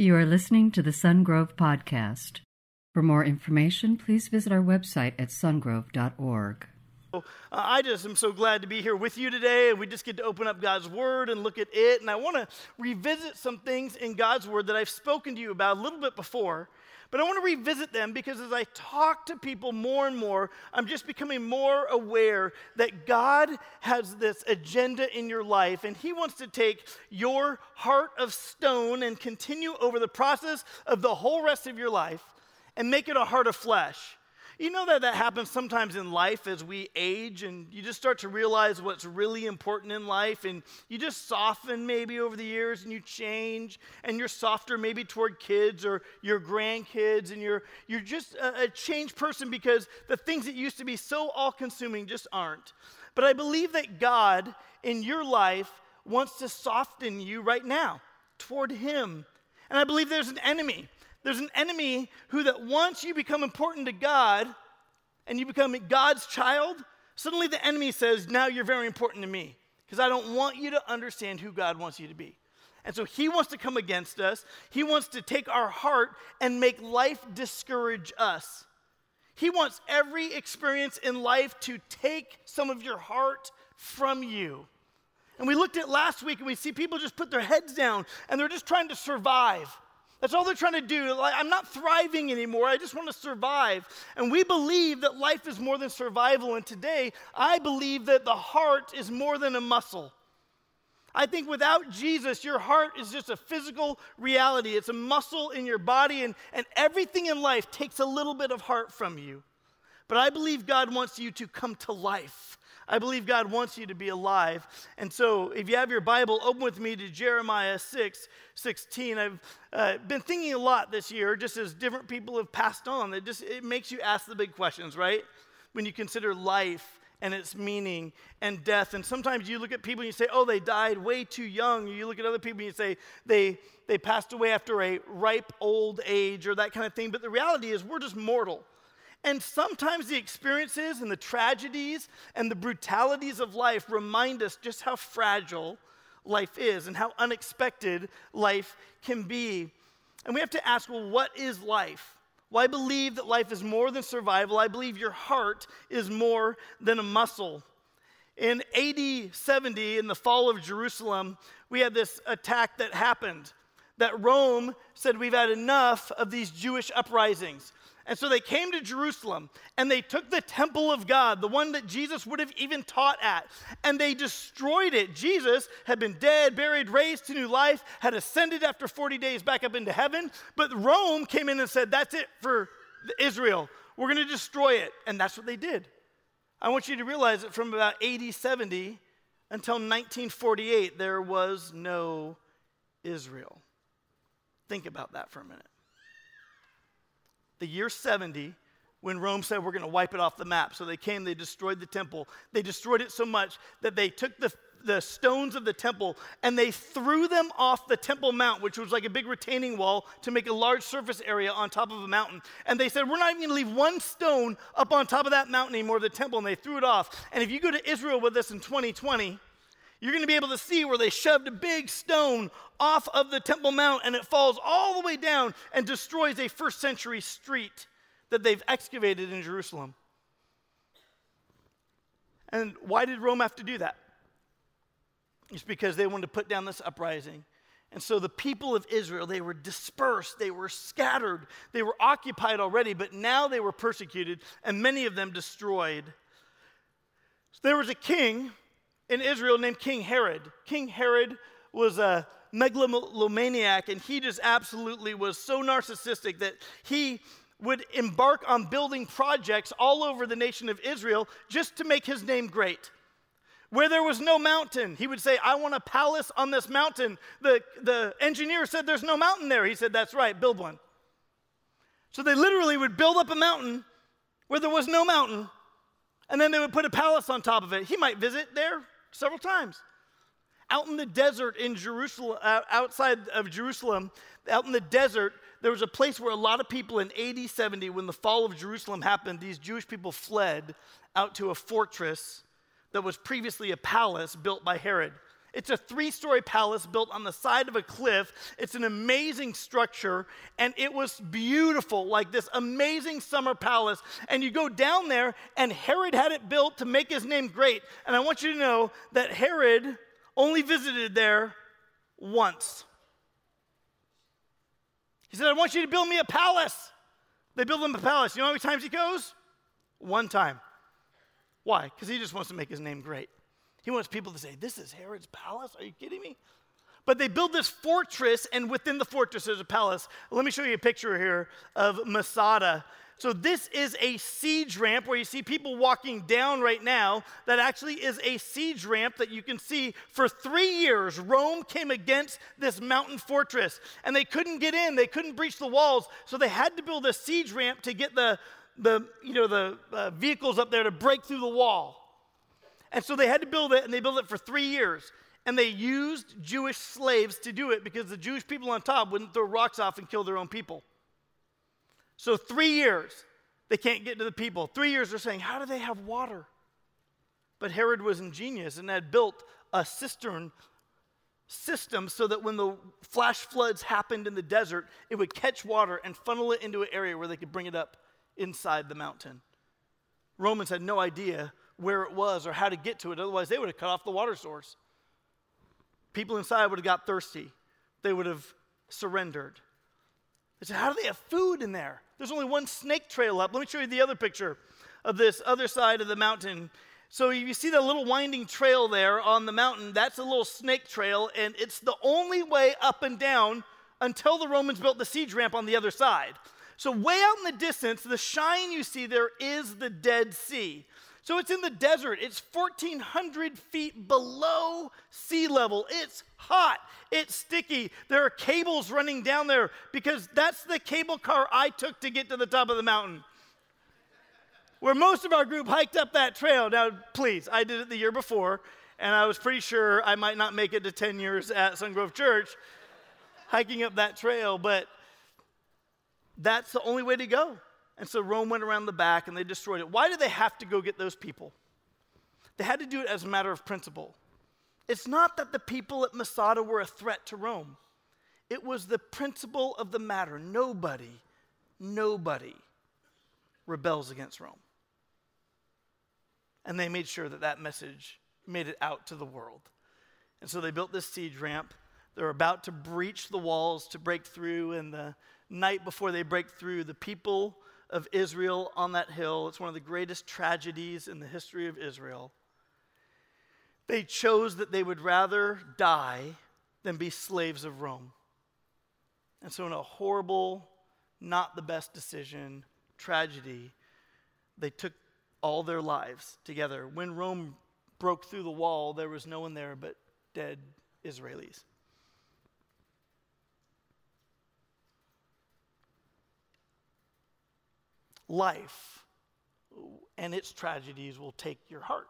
You are listening to the Sungrove Podcast. For more information, please visit our website at sungrove.org. I just am so glad to be here with you today, and we just get to open up God's Word and look at it. And I want to revisit some things in God's Word that I've spoken to you about a little bit before. But I want to revisit them because as I talk to people more and more, I'm just becoming more aware that God has this agenda in your life, and He wants to take your heart of stone and continue over the process of the whole rest of your life and make it a heart of flesh. You know that that happens sometimes in life as we age and you just start to realize what's really important in life and you just soften maybe over the years and you change and you're softer maybe toward kids or your grandkids and you're you're just a, a changed person because the things that used to be so all-consuming just aren't. But I believe that God in your life wants to soften you right now toward him. And I believe there's an enemy there's an enemy who, that once you become important to God and you become God's child, suddenly the enemy says, Now you're very important to me because I don't want you to understand who God wants you to be. And so he wants to come against us. He wants to take our heart and make life discourage us. He wants every experience in life to take some of your heart from you. And we looked at last week and we see people just put their heads down and they're just trying to survive. That's all they're trying to do. I'm not thriving anymore. I just want to survive. And we believe that life is more than survival. And today, I believe that the heart is more than a muscle. I think without Jesus, your heart is just a physical reality. It's a muscle in your body, and, and everything in life takes a little bit of heart from you. But I believe God wants you to come to life. I believe God wants you to be alive. And so, if you have your Bible, open with me to Jeremiah 6 16. I've uh, been thinking a lot this year, just as different people have passed on. It just it makes you ask the big questions, right? When you consider life and its meaning and death. And sometimes you look at people and you say, oh, they died way too young. You look at other people and you say, they, they passed away after a ripe old age or that kind of thing. But the reality is, we're just mortal. And sometimes the experiences and the tragedies and the brutalities of life remind us just how fragile life is and how unexpected life can be. And we have to ask well, what is life? Well, I believe that life is more than survival. I believe your heart is more than a muscle. In AD 70, in the fall of Jerusalem, we had this attack that happened. That Rome said, We've had enough of these Jewish uprisings. And so they came to Jerusalem and they took the temple of God, the one that Jesus would have even taught at, and they destroyed it. Jesus had been dead, buried, raised to new life, had ascended after 40 days back up into heaven. But Rome came in and said, That's it for Israel. We're going to destroy it. And that's what they did. I want you to realize that from about 80, 70 until 1948, there was no Israel. Think about that for a minute the year 70 when Rome said, We're going to wipe it off the map. So they came, they destroyed the temple. They destroyed it so much that they took the, the stones of the temple and they threw them off the Temple Mount, which was like a big retaining wall to make a large surface area on top of a mountain. And they said, We're not even going to leave one stone up on top of that mountain anymore, the temple. And they threw it off. And if you go to Israel with us in 2020, you're going to be able to see where they shoved a big stone off of the Temple Mount and it falls all the way down and destroys a first century street that they've excavated in Jerusalem. And why did Rome have to do that? It's because they wanted to put down this uprising. And so the people of Israel, they were dispersed, they were scattered, they were occupied already, but now they were persecuted, and many of them destroyed. So there was a king in Israel named King Herod. King Herod was a megalomaniac, and he just absolutely was so narcissistic that he would embark on building projects all over the nation of Israel just to make his name great. Where there was no mountain, he would say, I want a palace on this mountain. The, the engineer said, There's no mountain there. He said, That's right, build one. So they literally would build up a mountain where there was no mountain, and then they would put a palace on top of it. He might visit there several times. Out in the desert in Jerusalem, uh, outside of Jerusalem, out in the desert, there was a place where a lot of people in AD 70, when the fall of Jerusalem happened, these Jewish people fled out to a fortress that was previously a palace built by Herod. It's a three story palace built on the side of a cliff. It's an amazing structure, and it was beautiful, like this amazing summer palace. And you go down there, and Herod had it built to make his name great. And I want you to know that Herod only visited there once. He said, I want you to build me a palace. They build him a palace. You know how many times he goes? One time. Why? Because he just wants to make his name great. He wants people to say, This is Herod's palace? Are you kidding me? But they build this fortress, and within the fortress, there's a palace. Let me show you a picture here of Masada. So, this is a siege ramp where you see people walking down right now. That actually is a siege ramp that you can see for three years. Rome came against this mountain fortress and they couldn't get in, they couldn't breach the walls. So, they had to build a siege ramp to get the, the, you know, the uh, vehicles up there to break through the wall. And so they had to build it, and they built it for three years. And they used Jewish slaves to do it because the Jewish people on top wouldn't throw rocks off and kill their own people. So, three years, they can't get to the people. Three years, they're saying, How do they have water? But Herod was ingenious and had built a cistern system so that when the flash floods happened in the desert, it would catch water and funnel it into an area where they could bring it up inside the mountain. Romans had no idea where it was or how to get to it. Otherwise, they would have cut off the water source. People inside would have got thirsty, they would have surrendered. They said, How do they have food in there? There's only one snake trail up. Let me show you the other picture of this other side of the mountain. So you see the little winding trail there on the mountain. That's a little snake trail, and it's the only way up and down until the Romans built the siege ramp on the other side. So, way out in the distance, the shine you see there is the Dead Sea. So, it's in the desert. It's 1,400 feet below sea level. It's hot. It's sticky. There are cables running down there because that's the cable car I took to get to the top of the mountain. Where most of our group hiked up that trail. Now, please, I did it the year before, and I was pretty sure I might not make it to 10 years at Sungrove Church hiking up that trail, but that's the only way to go. And so Rome went around the back and they destroyed it. Why did they have to go get those people? They had to do it as a matter of principle. It's not that the people at Masada were a threat to Rome, it was the principle of the matter. Nobody, nobody rebels against Rome. And they made sure that that message made it out to the world. And so they built this siege ramp. They're about to breach the walls to break through, and the night before they break through, the people of Israel on that hill, it's one of the greatest tragedies in the history of Israel. They chose that they would rather die than be slaves of Rome. And so, in a horrible, not the best decision, tragedy, they took all their lives together. When Rome broke through the wall, there was no one there but dead Israelis. Life and its tragedies will take your heart.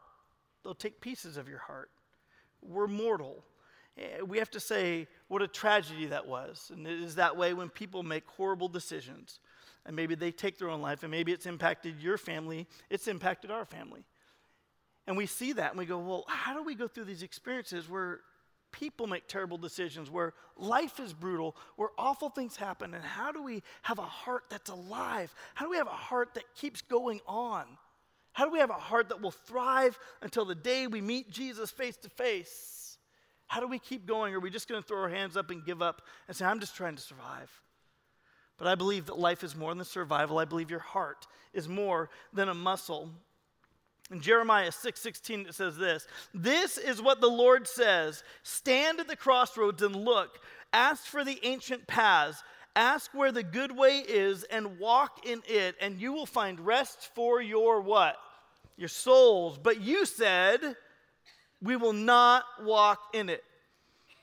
They'll take pieces of your heart. We're mortal. Eh, we have to say what a tragedy that was. And it is that way when people make horrible decisions. And maybe they take their own life, and maybe it's impacted your family, it's impacted our family. And we see that and we go, well, how do we go through these experiences where people make terrible decisions, where life is brutal, where awful things happen, and how do we have a heart that's alive? How do we have a heart that keeps going on? How do we have a heart that will thrive until the day we meet Jesus face to face? How do we keep going? Are we just going to throw our hands up and give up and say, I'm just trying to survive? But I believe that life is more than survival. I believe your heart is more than a muscle. In Jeremiah 6 16, it says this This is what the Lord says Stand at the crossroads and look, ask for the ancient paths, ask where the good way is, and walk in it, and you will find rest for your what? Your souls. But you said, We will not walk in it.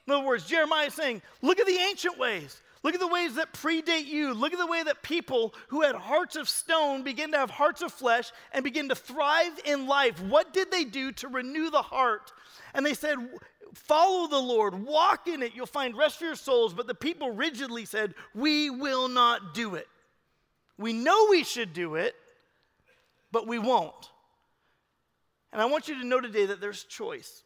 In other words, Jeremiah is saying, Look at the ancient ways. Look at the ways that predate you. Look at the way that people who had hearts of stone begin to have hearts of flesh and begin to thrive in life. What did they do to renew the heart? And they said, Follow the Lord, walk in it, you'll find rest for your souls. But the people rigidly said, We will not do it. We know we should do it, but we won't. And I want you to know today that there's choice.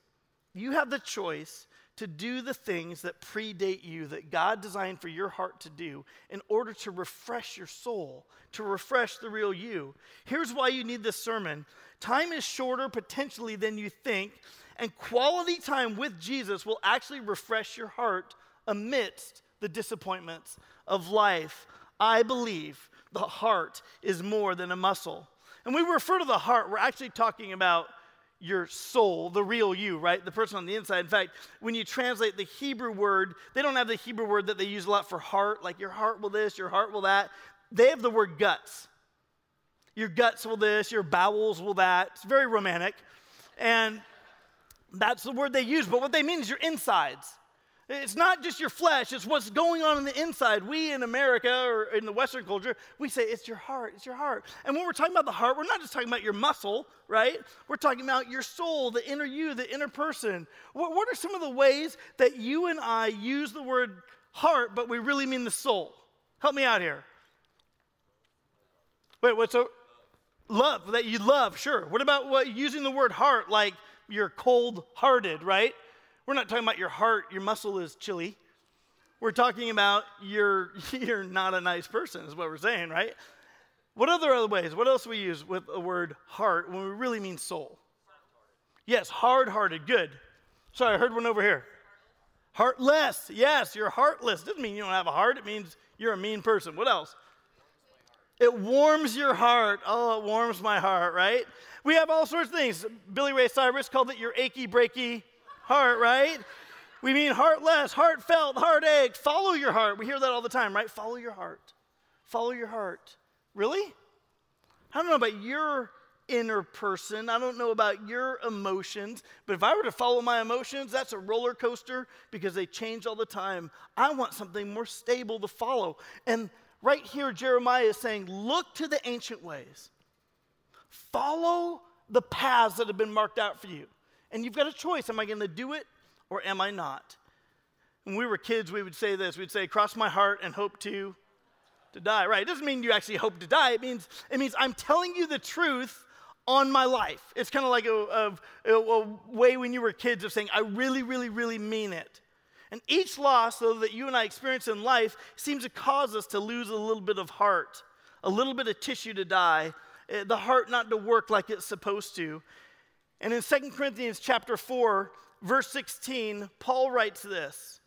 You have the choice to do the things that predate you, that God designed for your heart to do, in order to refresh your soul, to refresh the real you. Here's why you need this sermon time is shorter potentially than you think, and quality time with Jesus will actually refresh your heart amidst the disappointments of life. I believe the heart is more than a muscle. And we refer to the heart, we're actually talking about your soul, the real you, right? The person on the inside. In fact, when you translate the Hebrew word, they don't have the Hebrew word that they use a lot for heart, like your heart will this, your heart will that. They have the word guts. Your guts will this, your bowels will that. It's very romantic. And that's the word they use, but what they mean is your insides. It's not just your flesh, it's what's going on in the inside. We in America or in the Western culture, we say it's your heart, it's your heart. And when we're talking about the heart, we're not just talking about your muscle, right? We're talking about your soul, the inner you, the inner person. What, what are some of the ways that you and I use the word heart, but we really mean the soul? Help me out here. Wait, what's a love that you love? Sure. What about what using the word heart like you're cold hearted, right? We're not talking about your heart, your muscle is chilly. We're talking about you're, you're not a nice person, is what we're saying, right? What other other ways? What else we use with the word heart when we really mean soul? Yes, hard hearted. Good. Sorry, I heard one over here. Heartless. Yes, you're heartless. Doesn't mean you don't have a heart, it means you're a mean person. What else? It warms your heart. Oh, it warms my heart, right? We have all sorts of things. Billy Ray Cyrus called it your achy breaky heart, right? We mean heartless, heartfelt, heartache. Follow your heart. We hear that all the time, right? Follow your heart. Follow your heart. Really? I don't know about your inner person. I don't know about your emotions, but if I were to follow my emotions, that's a roller coaster because they change all the time. I want something more stable to follow. And right here, Jeremiah is saying, Look to the ancient ways, follow the paths that have been marked out for you. And you've got a choice am I going to do it or am I not? When we were kids, we would say this we'd say, cross my heart and hope to. To die, right? It doesn't mean you actually hope to die. It means it means I'm telling you the truth on my life. It's kind of like a, a, a, way when you were kids of saying, I really, really, really mean it. And each loss, though, that you and I experience in life seems to cause us to lose a little bit of heart, a little bit of tissue to die, eh, the heart not to work like it's supposed to. And in 2 Corinthians chapter 4, verse 16, Paul writes this.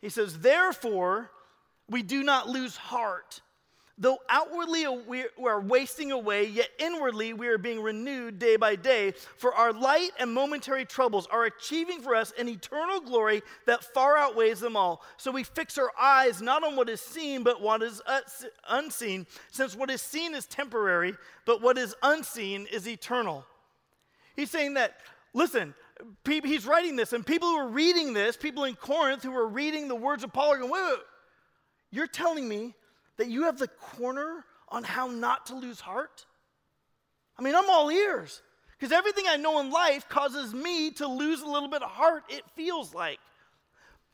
He says, Therefore, we do not lose heart. Though outwardly we are wasting away, yet inwardly we are being renewed day by day. For our light and momentary troubles are achieving for us an eternal glory that far outweighs them all. So we fix our eyes not on what is seen, but what is unseen, since what is seen is temporary, but what is unseen is eternal. He's saying that, listen, he's writing this, and people who are reading this, people in Corinth who are reading the words of Paul are going, wait, wait, you're telling me that you have the corner on how not to lose heart? I mean, I'm all ears. Because everything I know in life causes me to lose a little bit of heart, it feels like.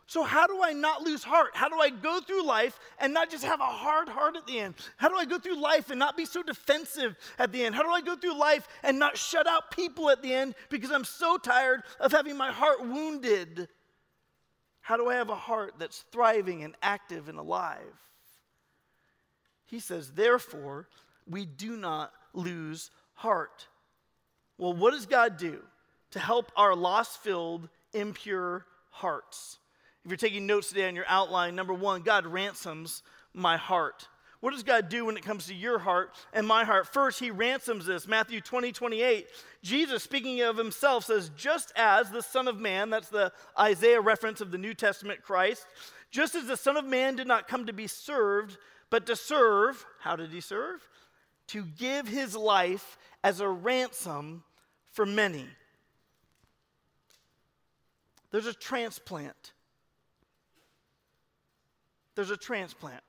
So, how do I not lose heart? How do I go through life and not just have a hard heart at the end? How do I go through life and not be so defensive at the end? How do I go through life and not shut out people at the end because I'm so tired of having my heart wounded? How do I have a heart that's thriving and active and alive? He says, therefore, we do not lose heart. Well, what does God do to help our loss filled, impure hearts? If you're taking notes today on your outline, number one, God ransoms my heart. What does God do when it comes to your heart and my heart? First, he ransoms this. Matthew 20, 28. Jesus, speaking of himself, says, Just as the Son of Man, that's the Isaiah reference of the New Testament Christ, just as the Son of Man did not come to be served, but to serve, how did he serve? To give his life as a ransom for many. There's a transplant there's a transplant.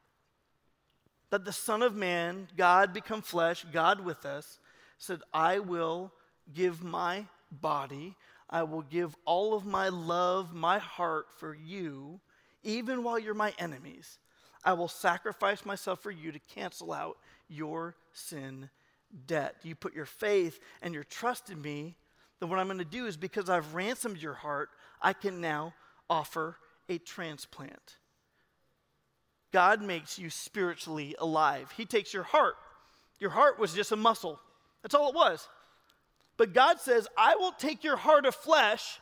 That the Son of Man, God become flesh, God with us, said, I will give my body, I will give all of my love, my heart for you, even while you're my enemies. I will sacrifice myself for you to cancel out your sin debt. You put your faith and your trust in me, then what I'm going to do is because I've ransomed your heart, I can now offer a transplant. God makes you spiritually alive. He takes your heart. Your heart was just a muscle, that's all it was. But God says, I will take your heart of flesh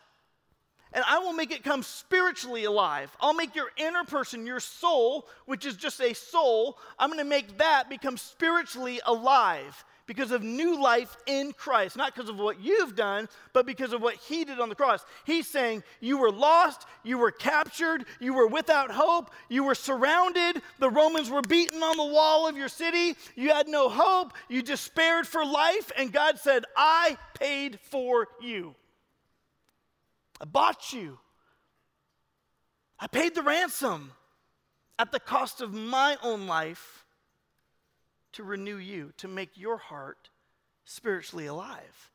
and I will make it come spiritually alive. I'll make your inner person, your soul, which is just a soul, I'm going to make that become spiritually alive because of new life in Christ. Not because of what you've done, but because of what He did on the cross. He's saying, You were lost, you were captured, you were without hope, you were surrounded, the Romans were beaten on the wall of your city, you had no hope, you despaired for life, and God said, I paid for you. I bought you. I paid the ransom at the cost of my own life to renew you, to make your heart spiritually alive.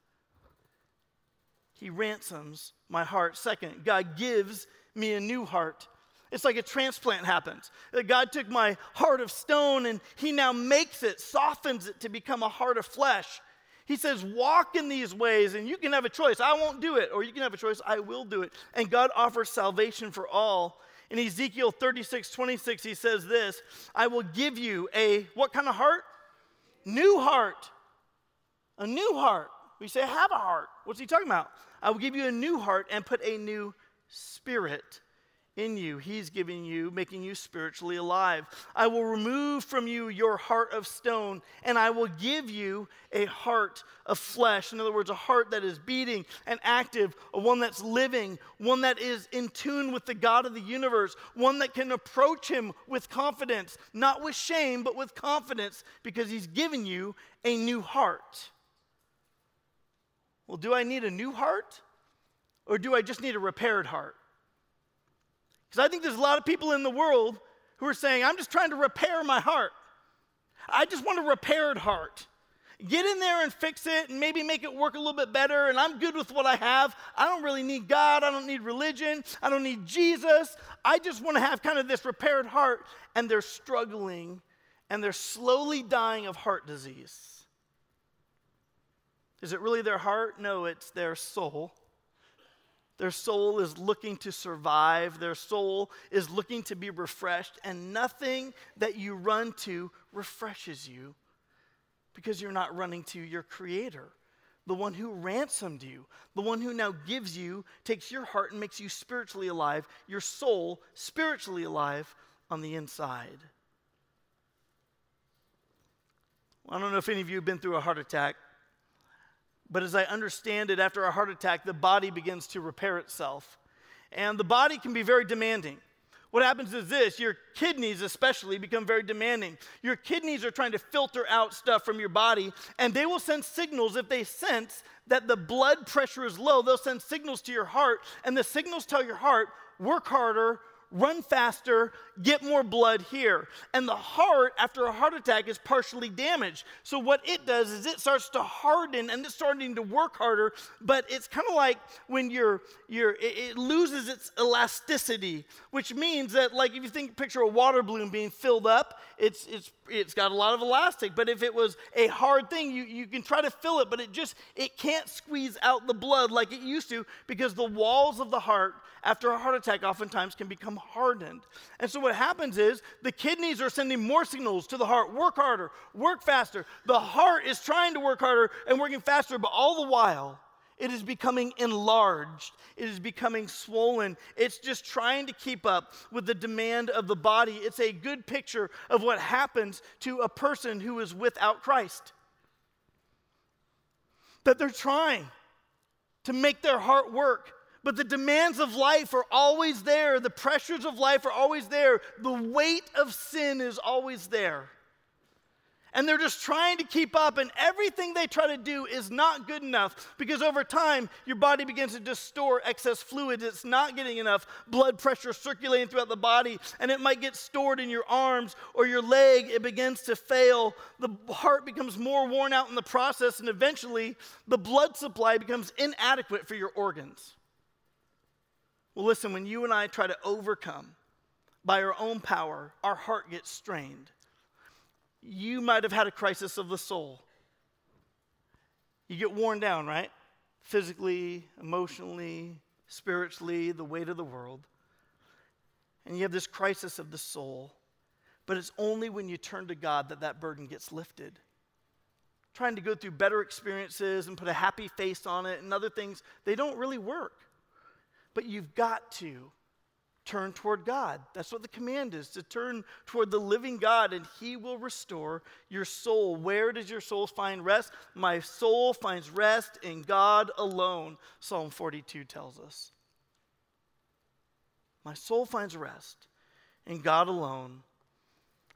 He ransoms my heart. Second, God gives me a new heart. It's like a transplant happens. God took my heart of stone and He now makes it, softens it to become a heart of flesh. He says, Walk in these ways, and you can have a choice. I won't do it, or you can have a choice. I will do it. And God offers salvation for all. In Ezekiel 36 26, He says this I will give you a what kind of heart? New heart. A new heart. We say, have a heart. What's he talking about? I will give you a new heart and put a new spirit in you. He's giving you, making you spiritually alive. I will remove from you your heart of stone, and I will give you a heart of flesh. In other words, a heart that is beating and active, a one that's living, one that is in tune with the God of the universe, one that can approach Him with confidence, not with shame, but with confidence, because He's given you a new heart. Well, do I need a new heart? Or do I just need a repaired heart? Because I think there's a lot of people in the world who are saying, I'm just trying to repair my heart. I just want a repaired heart. Get in there and fix it and maybe make it work a little bit better. And I'm good with what I have. I don't really need God. I don't need religion. I don't need Jesus. I just want to have kind of this repaired heart. And they're struggling and they're slowly dying of heart disease. Is it really their heart? No, it's their soul. Their soul is looking to survive. Their soul is looking to be refreshed. And nothing that you run to refreshes you because you're not running to your Creator, the one who ransomed you, the one who now gives you, takes your heart and makes you spiritually alive, your soul spiritually alive on the inside. I don't know if any of you have been through a heart attack. But as I understand it, after a heart attack, the body begins to repair itself. And the body can be very demanding. What happens is this your kidneys, especially, become very demanding. Your kidneys are trying to filter out stuff from your body, and they will send signals if they sense that the blood pressure is low. They'll send signals to your heart, and the signals tell your heart, work harder, run faster, get more blood here. And the heart, after a heart attack, is partially damaged. So, what it does is it starts to harden and it's starting to work harder. But it's kind of like when you're, you're it, it, loses its elasticity, which means that, like, if you think, picture a water balloon being filled up, it's, it's, it's got a lot of elastic. But if it was a hard thing, you, you can try to fill it, but it just, it can't squeeze out the blood like it used to because the walls of the heart after a heart attack oftentimes can become hardened. And so what happens is the kidneys are sending more signals to the heart work harder, work faster. The heart is trying to work harder and working faster, but all the while, it is becoming enlarged. It is becoming swollen. It's just trying to keep up with the demand of the body. It's a good picture of what happens to a person who is without Christ. That they're trying to make their heart work, but the demands of life are always there. The pressures of life are always there. The weight of sin is always there. And they're just trying to keep up, and everything they try to do is not good enough because over time, your body begins to just store excess fluid. It's not getting enough blood pressure circulating throughout the body, and it might get stored in your arms or your leg. It begins to fail. The heart becomes more worn out in the process, and eventually, the blood supply becomes inadequate for your organs. Well, listen, when you and I try to overcome by our own power, our heart gets strained. You might have had a crisis of the soul. You get worn down, right? physically, emotionally, spiritually, the weight of the world. And you have this crisis of the soul. But it's only when you turn to God that that burden gets lifted. Trying to go through better experiences and put a happy face on it and other things, they don't really work. But you've got to turn toward God. That's what the command is to turn toward the living God, and He will restore your soul. Where does your soul find rest? My soul finds rest in God alone, Psalm 42 tells us. My soul finds rest in God alone.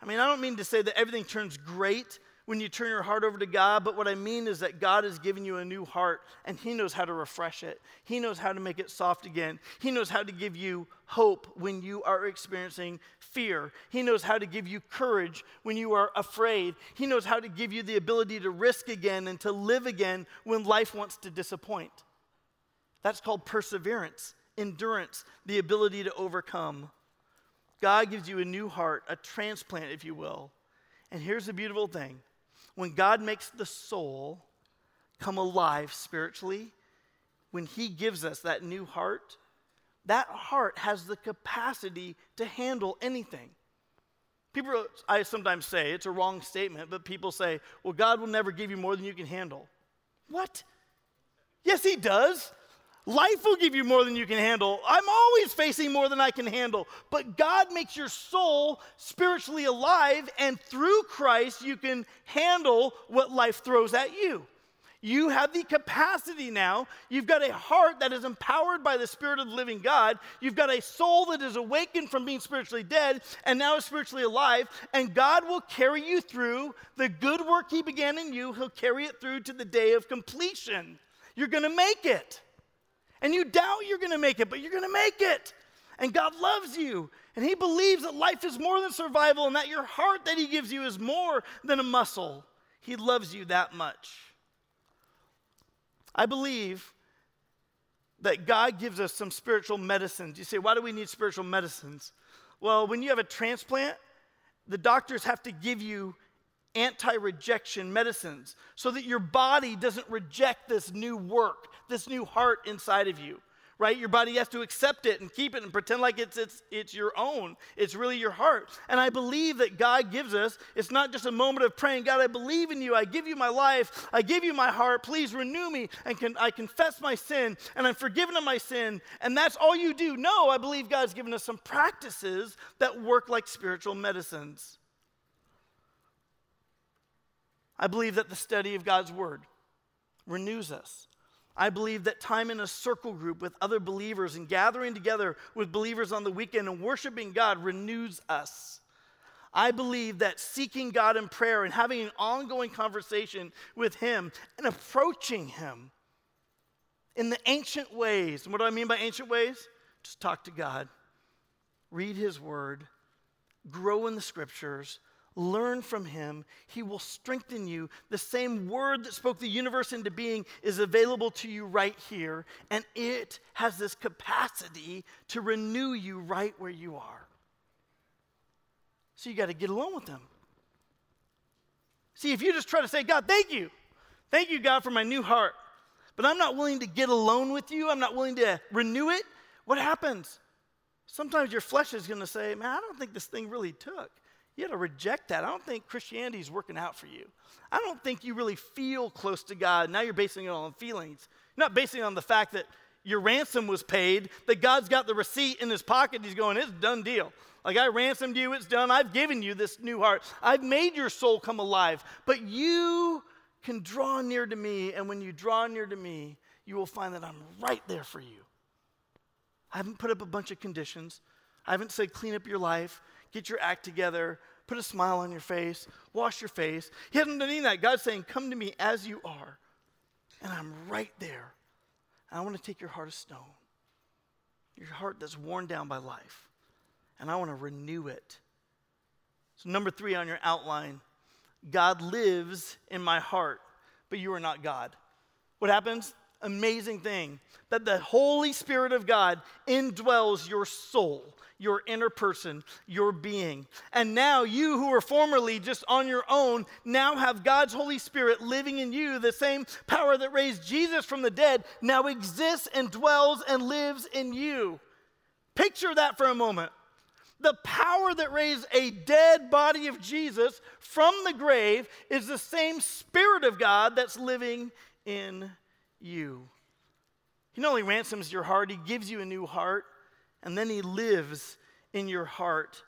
I mean, I don't mean to say that everything turns great when you turn your heart over to God, but what I mean is that God has given you a new heart and He knows how to refresh it. He knows how to make it soft again. He knows how to give you hope when you are experiencing fear. He knows how to give you courage when you are afraid. He knows how to give you the ability to risk again and to live again when life wants to disappoint. That's called perseverance endurance, the ability to overcome. God gives you a new heart, a transplant, if you will. And here's the beautiful thing when God makes the soul come alive spiritually, when He gives us that new heart, that heart has the capacity to handle anything. People, I sometimes say, it's a wrong statement, but people say, well, God will never give you more than you can handle. What? Yes, He does. Life will give you more than you can handle. I'm always facing more than I can handle. But God makes your soul spiritually alive, and through Christ, you can handle what life throws at you. You have the capacity now. You've got a heart that is empowered by the Spirit of the living God. You've got a soul that is awakened from being spiritually dead and now is spiritually alive. And God will carry you through the good work He began in you, He'll carry it through to the day of completion. You're going to make it and you doubt you're going to make it, but you're going to make it. And God loves you. And He believes that life is more than survival and that your heart that He gives you is more than a muscle. He loves you that much. I believe that God gives us some spiritual medicines. You say, why do we need spiritual medicines? Well, when you have a transplant, the doctors have to give you anti rejection medicines so that your body doesn't reject this new work, this new heart inside of you. Right? Your body has to accept it and keep it and pretend like it's, it's, it's your own. It's really your heart. And I believe that God gives us, it's not just a moment of praying, God, I believe in you. I give you my life. I give you my heart. Please renew me. And can, I confess my sin and I'm forgiven of my sin. And that's all you do. No, I believe God's given us some practices that work like spiritual medicines. I believe that the study of God's word renews us. I believe that time in a circle group with other believers and gathering together with believers on the weekend and worshiping God renews us. I believe that seeking God in prayer and having an ongoing conversation with Him and approaching Him in the ancient ways. And what do I mean by ancient ways? Just talk to God, read His Word, grow in the Scriptures, Learn from him. He will strengthen you. The same word that spoke the universe into being is available to you right here, and it has this capacity to renew you right where you are. So you got to get along with him. See, if you just try to say, God, thank you. Thank you, God, for my new heart. But I'm not willing to get alone with you. I'm not willing to renew it. What happens? Sometimes your flesh is going to say, man, I don't think this thing really took. You got to reject that. I don't think Christianity is working out for you. I don't think you really feel close to God. Now you're basing it all on feelings. You're not basing it on the fact that your ransom was paid, that God's got the receipt in his pocket. He's going, it's done deal. Like I ransomed you, it's done. I've given you this new heart. I've made your soul come alive. But you can draw near to me, and when you draw near to me, you will find that I'm right there for you. I haven't put up a bunch of conditions. I haven't said clean up your life get your act together, put a smile on your face, wash your face. He hasn't done any of that. God's saying, Come to me as you are, and I'm right there. And I want to take your heart of stone, your heart that's worn down by life, and I want to renew it. So, number three on your outline God lives in my heart, but you are not God. What happens? Amazing thing that the Holy Spirit of God indwells your soul, your inner person, your being. And now you who were formerly just on your own now have God's Holy Spirit living in you. The same power that raised Jesus from the dead now exists and dwells and lives in you. Picture that for a moment. The power that raised a dead body of Jesus from the grave is the same Spirit of God that's living in you. He not only ransoms your heart, He gives you a new heart, and then He lives in your heart.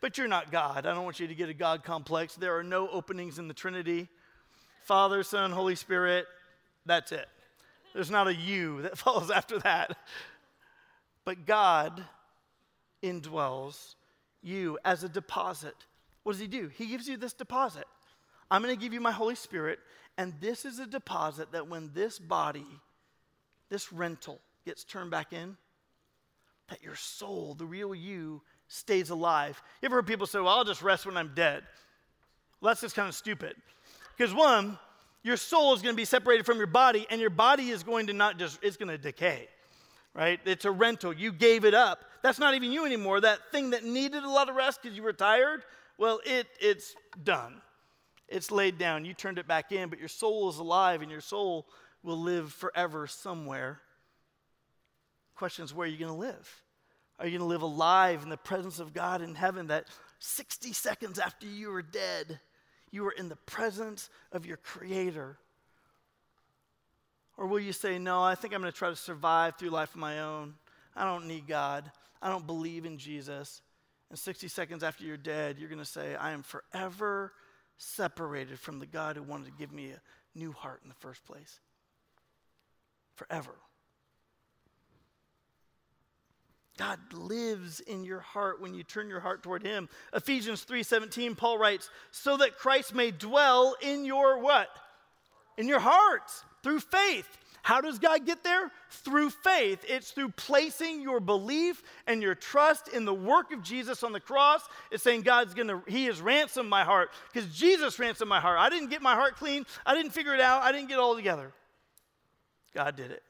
But you're not God. I don't want you to get a God complex. There are no openings in the Trinity Father, Son, Holy Spirit. That's it. There's not a you that follows after that. But God indwells you as a deposit. What does He do? He gives you this deposit. I'm going to give you my Holy Spirit, and this is a deposit that when this body, this rental, gets turned back in, that your soul, the real you, stays alive. You ever heard people say, Well, I'll just rest when I'm dead? Well, that's just kind of stupid. Because one, your soul is going to be separated from your body, and your body is going to not just, it's going to decay, right? It's a rental. You gave it up. That's not even you anymore. That thing that needed a lot of rest because you were tired, well, it, it's done. It's laid down. You turned it back in, but your soul is alive and your soul will live forever somewhere. Question is, where are you going to live? Are you going to live alive in the presence of God in heaven that 60 seconds after you were dead, you were in the presence of your Creator? Or will you say, No, I think I'm going to try to survive through life on my own? I don't need God. I don't believe in Jesus. And 60 seconds after you're dead, you're going to say, I am forever separated from the God who wanted to give me a new heart in the first place. Forever. God lives in your heart when you turn your heart toward him. Ephesians 3:17 Paul writes, "So that Christ may dwell in your what? In your hearts through faith." How does God get there? Through faith. It's through placing your belief and your trust in the work of Jesus on the cross. It's saying God's gonna, He has ransomed my heart because Jesus ransomed my heart. I didn't get my heart clean. I didn't figure it out. I didn't get it all together. God did it.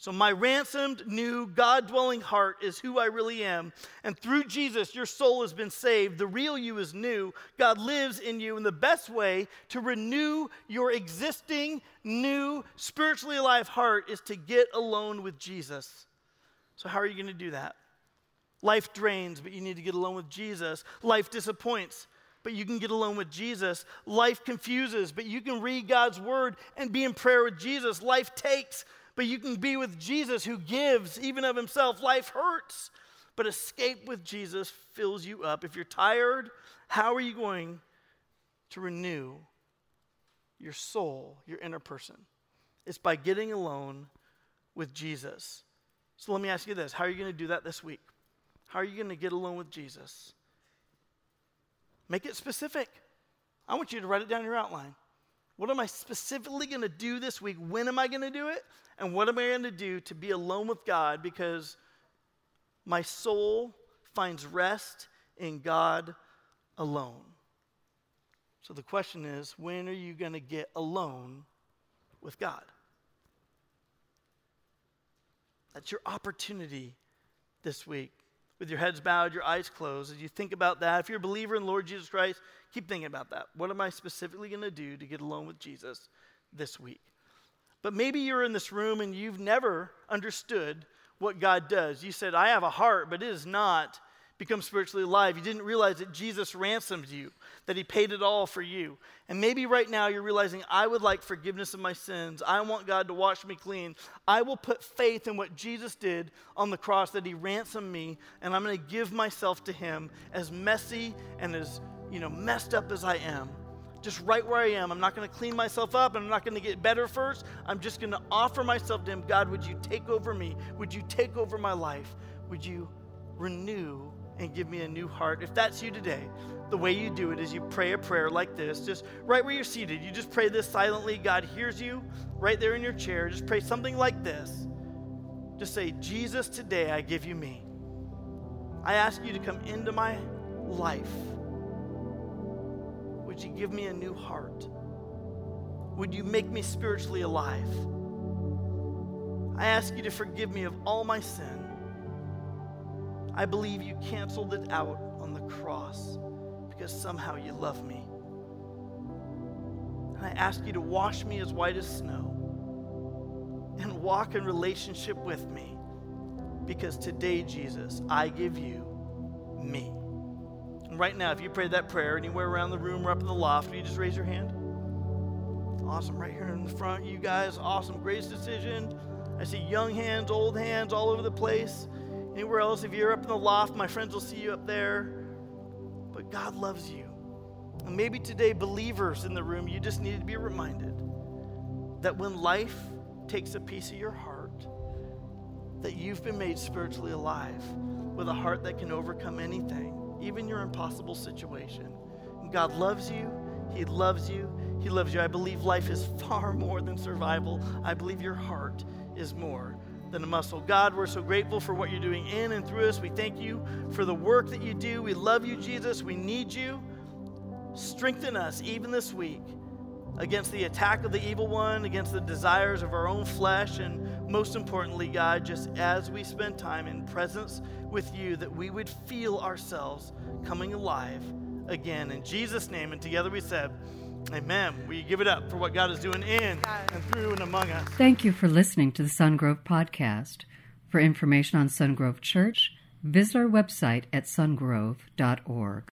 So, my ransomed, new, God dwelling heart is who I really am. And through Jesus, your soul has been saved. The real you is new. God lives in you. And the best way to renew your existing, new, spiritually alive heart is to get alone with Jesus. So, how are you going to do that? Life drains, but you need to get alone with Jesus. Life disappoints, but you can get alone with Jesus. Life confuses, but you can read God's word and be in prayer with Jesus. Life takes, but you can be with Jesus who gives even of himself. Life hurts, but escape with Jesus fills you up. If you're tired, how are you going to renew your soul, your inner person? It's by getting alone with Jesus. So let me ask you this how are you going to do that this week? How are you going to get alone with Jesus? Make it specific. I want you to write it down in your outline. What am I specifically going to do this week? When am I going to do it? And what am I going to do to be alone with God because my soul finds rest in God alone? So the question is when are you going to get alone with God? That's your opportunity this week. With your heads bowed, your eyes closed, as you think about that, if you're a believer in Lord Jesus Christ, Keep thinking about that. What am I specifically going to do to get alone with Jesus this week? But maybe you're in this room and you've never understood what God does. You said, I have a heart, but it is not become spiritually alive. You didn't realize that Jesus ransomed you, that he paid it all for you. And maybe right now you're realizing, I would like forgiveness of my sins. I want God to wash me clean. I will put faith in what Jesus did on the cross, that he ransomed me, and I'm going to give myself to him as messy and as you know, messed up as I am, just right where I am. I'm not going to clean myself up I'm not going to get better first. I'm just going to offer myself to Him. God, would you take over me? Would you take over my life? Would you renew and give me a new heart? If that's you today, the way you do it is you pray a prayer like this, just right where you're seated. You just pray this silently. God hears you right there in your chair. Just pray something like this. Just say, Jesus, today I give you me. I ask you to come into my life. Would you give me a new heart? Would you make me spiritually alive? I ask you to forgive me of all my sin. I believe you canceled it out on the cross because somehow you love me. And I ask you to wash me as white as snow and walk in relationship with me because today, Jesus, I give you me. Right now, if you prayed that prayer anywhere around the room or up in the loft, you just raise your hand. Awesome. Right here in the front, you guys, awesome. Greatest decision. I see young hands, old hands all over the place. Anywhere else, if you're up in the loft, my friends will see you up there. But God loves you. And maybe today, believers in the room, you just need to be reminded that when life takes a piece of your heart, that you've been made spiritually alive with a heart that can overcome anything, even your impossible situation. God loves you. He loves you. He loves you. I believe life is far more than survival. I believe your heart is more than a muscle. God, we're so grateful for what you're doing in and through us. We thank you for the work that you do. We love you, Jesus. We need you. Strengthen us even this week against the attack of the evil one, against the desires of our own flesh, and most importantly, God, just as we spend time in presence with you, that we would feel ourselves coming alive again. In Jesus' name, and together we said, Amen. We give it up for what God is doing in and through and among us. Thank you for listening to the Sungrove Podcast. For information on Sungrove Church, visit our website at sungrove.org.